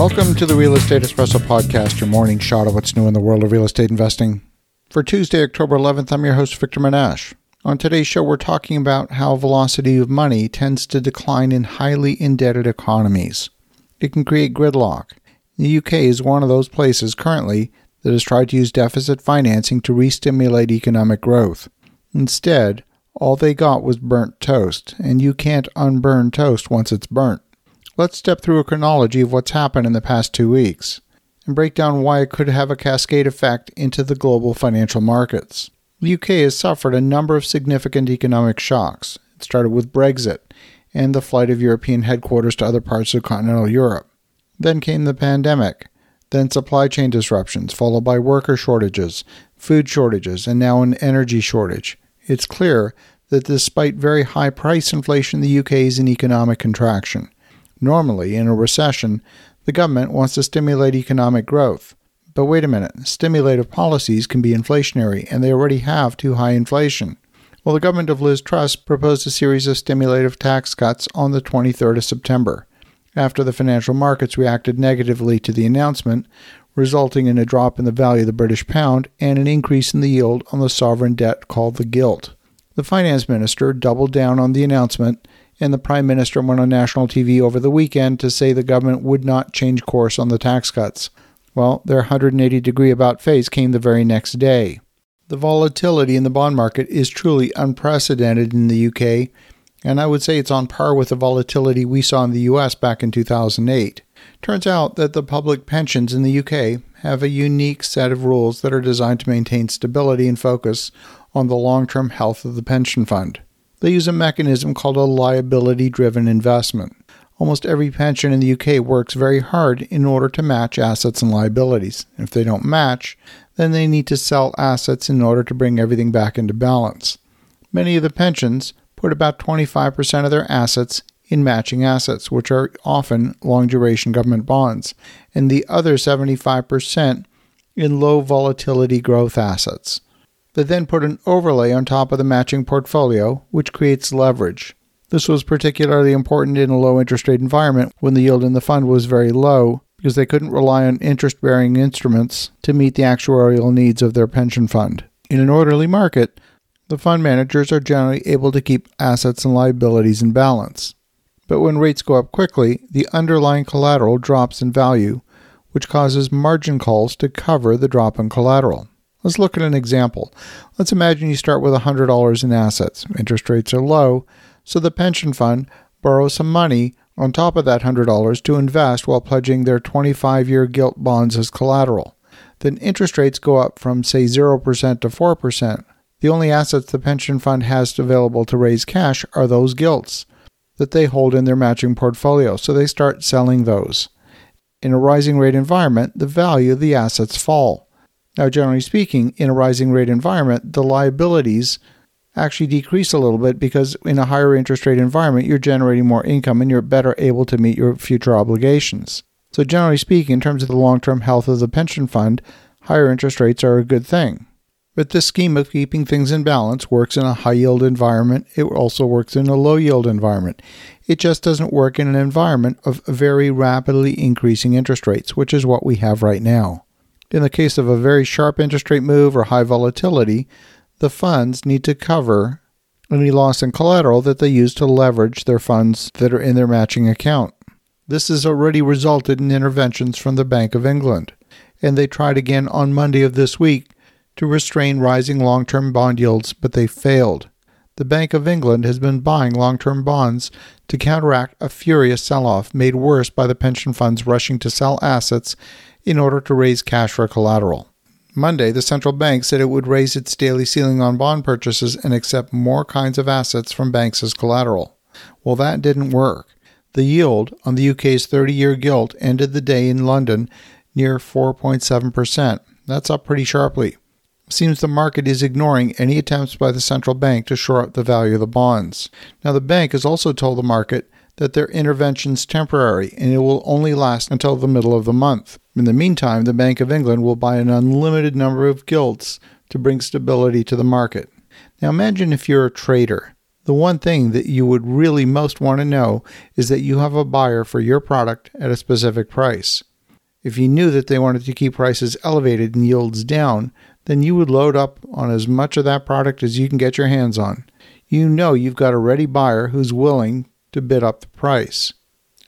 Welcome to the Real Estate Espresso Podcast, your morning shot of what's new in the world of real estate investing. For Tuesday, October 11th, I'm your host, Victor Menasce. On today's show, we're talking about how velocity of money tends to decline in highly indebted economies. It can create gridlock. The UK is one of those places currently that has tried to use deficit financing to re-stimulate economic growth. Instead, all they got was burnt toast, and you can't unburn toast once it's burnt. Let's step through a chronology of what's happened in the past two weeks and break down why it could have a cascade effect into the global financial markets. The UK has suffered a number of significant economic shocks. It started with Brexit and the flight of European headquarters to other parts of continental Europe. Then came the pandemic, then supply chain disruptions, followed by worker shortages, food shortages, and now an energy shortage. It's clear that despite very high price inflation, the UK is in economic contraction. Normally, in a recession, the government wants to stimulate economic growth. But wait a minute, stimulative policies can be inflationary, and they already have too high inflation. Well, the government of Liz Truss proposed a series of stimulative tax cuts on the 23rd of September, after the financial markets reacted negatively to the announcement, resulting in a drop in the value of the British pound and an increase in the yield on the sovereign debt called the gilt. The finance minister doubled down on the announcement and the Prime Minister went on national TV over the weekend to say the government would not change course on the tax cuts. Well, their 180 degree about face came the very next day. The volatility in the bond market is truly unprecedented in the UK, and I would say it's on par with the volatility we saw in the US back in 2008. Turns out that the public pensions in the UK have a unique set of rules that are designed to maintain stability and focus on the long term health of the pension fund. They use a mechanism called a liability driven investment. Almost every pension in the UK works very hard in order to match assets and liabilities. If they don't match, then they need to sell assets in order to bring everything back into balance. Many of the pensions put about 25% of their assets in matching assets, which are often long duration government bonds, and the other 75% in low volatility growth assets. They then put an overlay on top of the matching portfolio, which creates leverage. This was particularly important in a low interest rate environment when the yield in the fund was very low because they couldn't rely on interest bearing instruments to meet the actuarial needs of their pension fund. In an orderly market, the fund managers are generally able to keep assets and liabilities in balance. But when rates go up quickly, the underlying collateral drops in value, which causes margin calls to cover the drop in collateral. Let's look at an example. Let's imagine you start with $100 in assets. Interest rates are low, so the pension fund borrows some money on top of that $100 to invest while pledging their 25 year gilt bonds as collateral. Then interest rates go up from, say, 0% to 4%. The only assets the pension fund has available to raise cash are those gilts that they hold in their matching portfolio, so they start selling those. In a rising rate environment, the value of the assets fall. Now, generally speaking, in a rising rate environment, the liabilities actually decrease a little bit because in a higher interest rate environment, you're generating more income and you're better able to meet your future obligations. So, generally speaking, in terms of the long term health of the pension fund, higher interest rates are a good thing. But this scheme of keeping things in balance works in a high yield environment. It also works in a low yield environment. It just doesn't work in an environment of very rapidly increasing interest rates, which is what we have right now. In the case of a very sharp interest rate move or high volatility, the funds need to cover any loss in collateral that they use to leverage their funds that are in their matching account. This has already resulted in interventions from the Bank of England, and they tried again on Monday of this week to restrain rising long term bond yields, but they failed. The Bank of England has been buying long term bonds to counteract a furious sell off made worse by the pension funds rushing to sell assets in order to raise cash for collateral. Monday, the central bank said it would raise its daily ceiling on bond purchases and accept more kinds of assets from banks as collateral. Well, that didn't work. The yield on the UK's 30 year gilt ended the day in London near 4.7%. That's up pretty sharply. Seems the market is ignoring any attempts by the central bank to shore up the value of the bonds. Now, the bank has also told the market that their intervention is temporary and it will only last until the middle of the month. In the meantime, the Bank of England will buy an unlimited number of gilts to bring stability to the market. Now imagine if you're a trader. The one thing that you would really most want to know is that you have a buyer for your product at a specific price. If you knew that they wanted to keep prices elevated and yields down, then you would load up on as much of that product as you can get your hands on. You know you've got a ready buyer who's willing to bid up the price.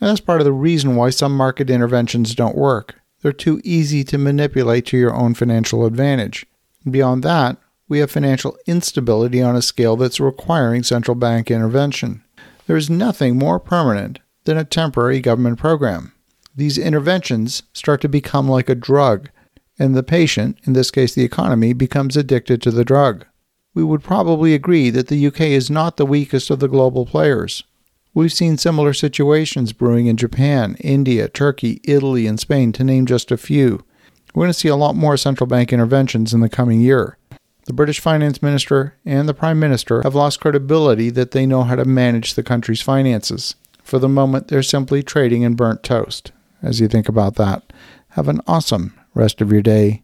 And that's part of the reason why some market interventions don't work. They're too easy to manipulate to your own financial advantage. Beyond that, we have financial instability on a scale that's requiring central bank intervention. There is nothing more permanent than a temporary government program. These interventions start to become like a drug, and the patient, in this case the economy, becomes addicted to the drug. We would probably agree that the UK is not the weakest of the global players. We've seen similar situations brewing in Japan, India, Turkey, Italy, and Spain, to name just a few. We're going to see a lot more central bank interventions in the coming year. The British Finance Minister and the Prime Minister have lost credibility that they know how to manage the country's finances. For the moment, they're simply trading in burnt toast. As you think about that, have an awesome rest of your day.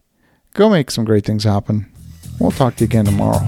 Go make some great things happen. We'll talk to you again tomorrow.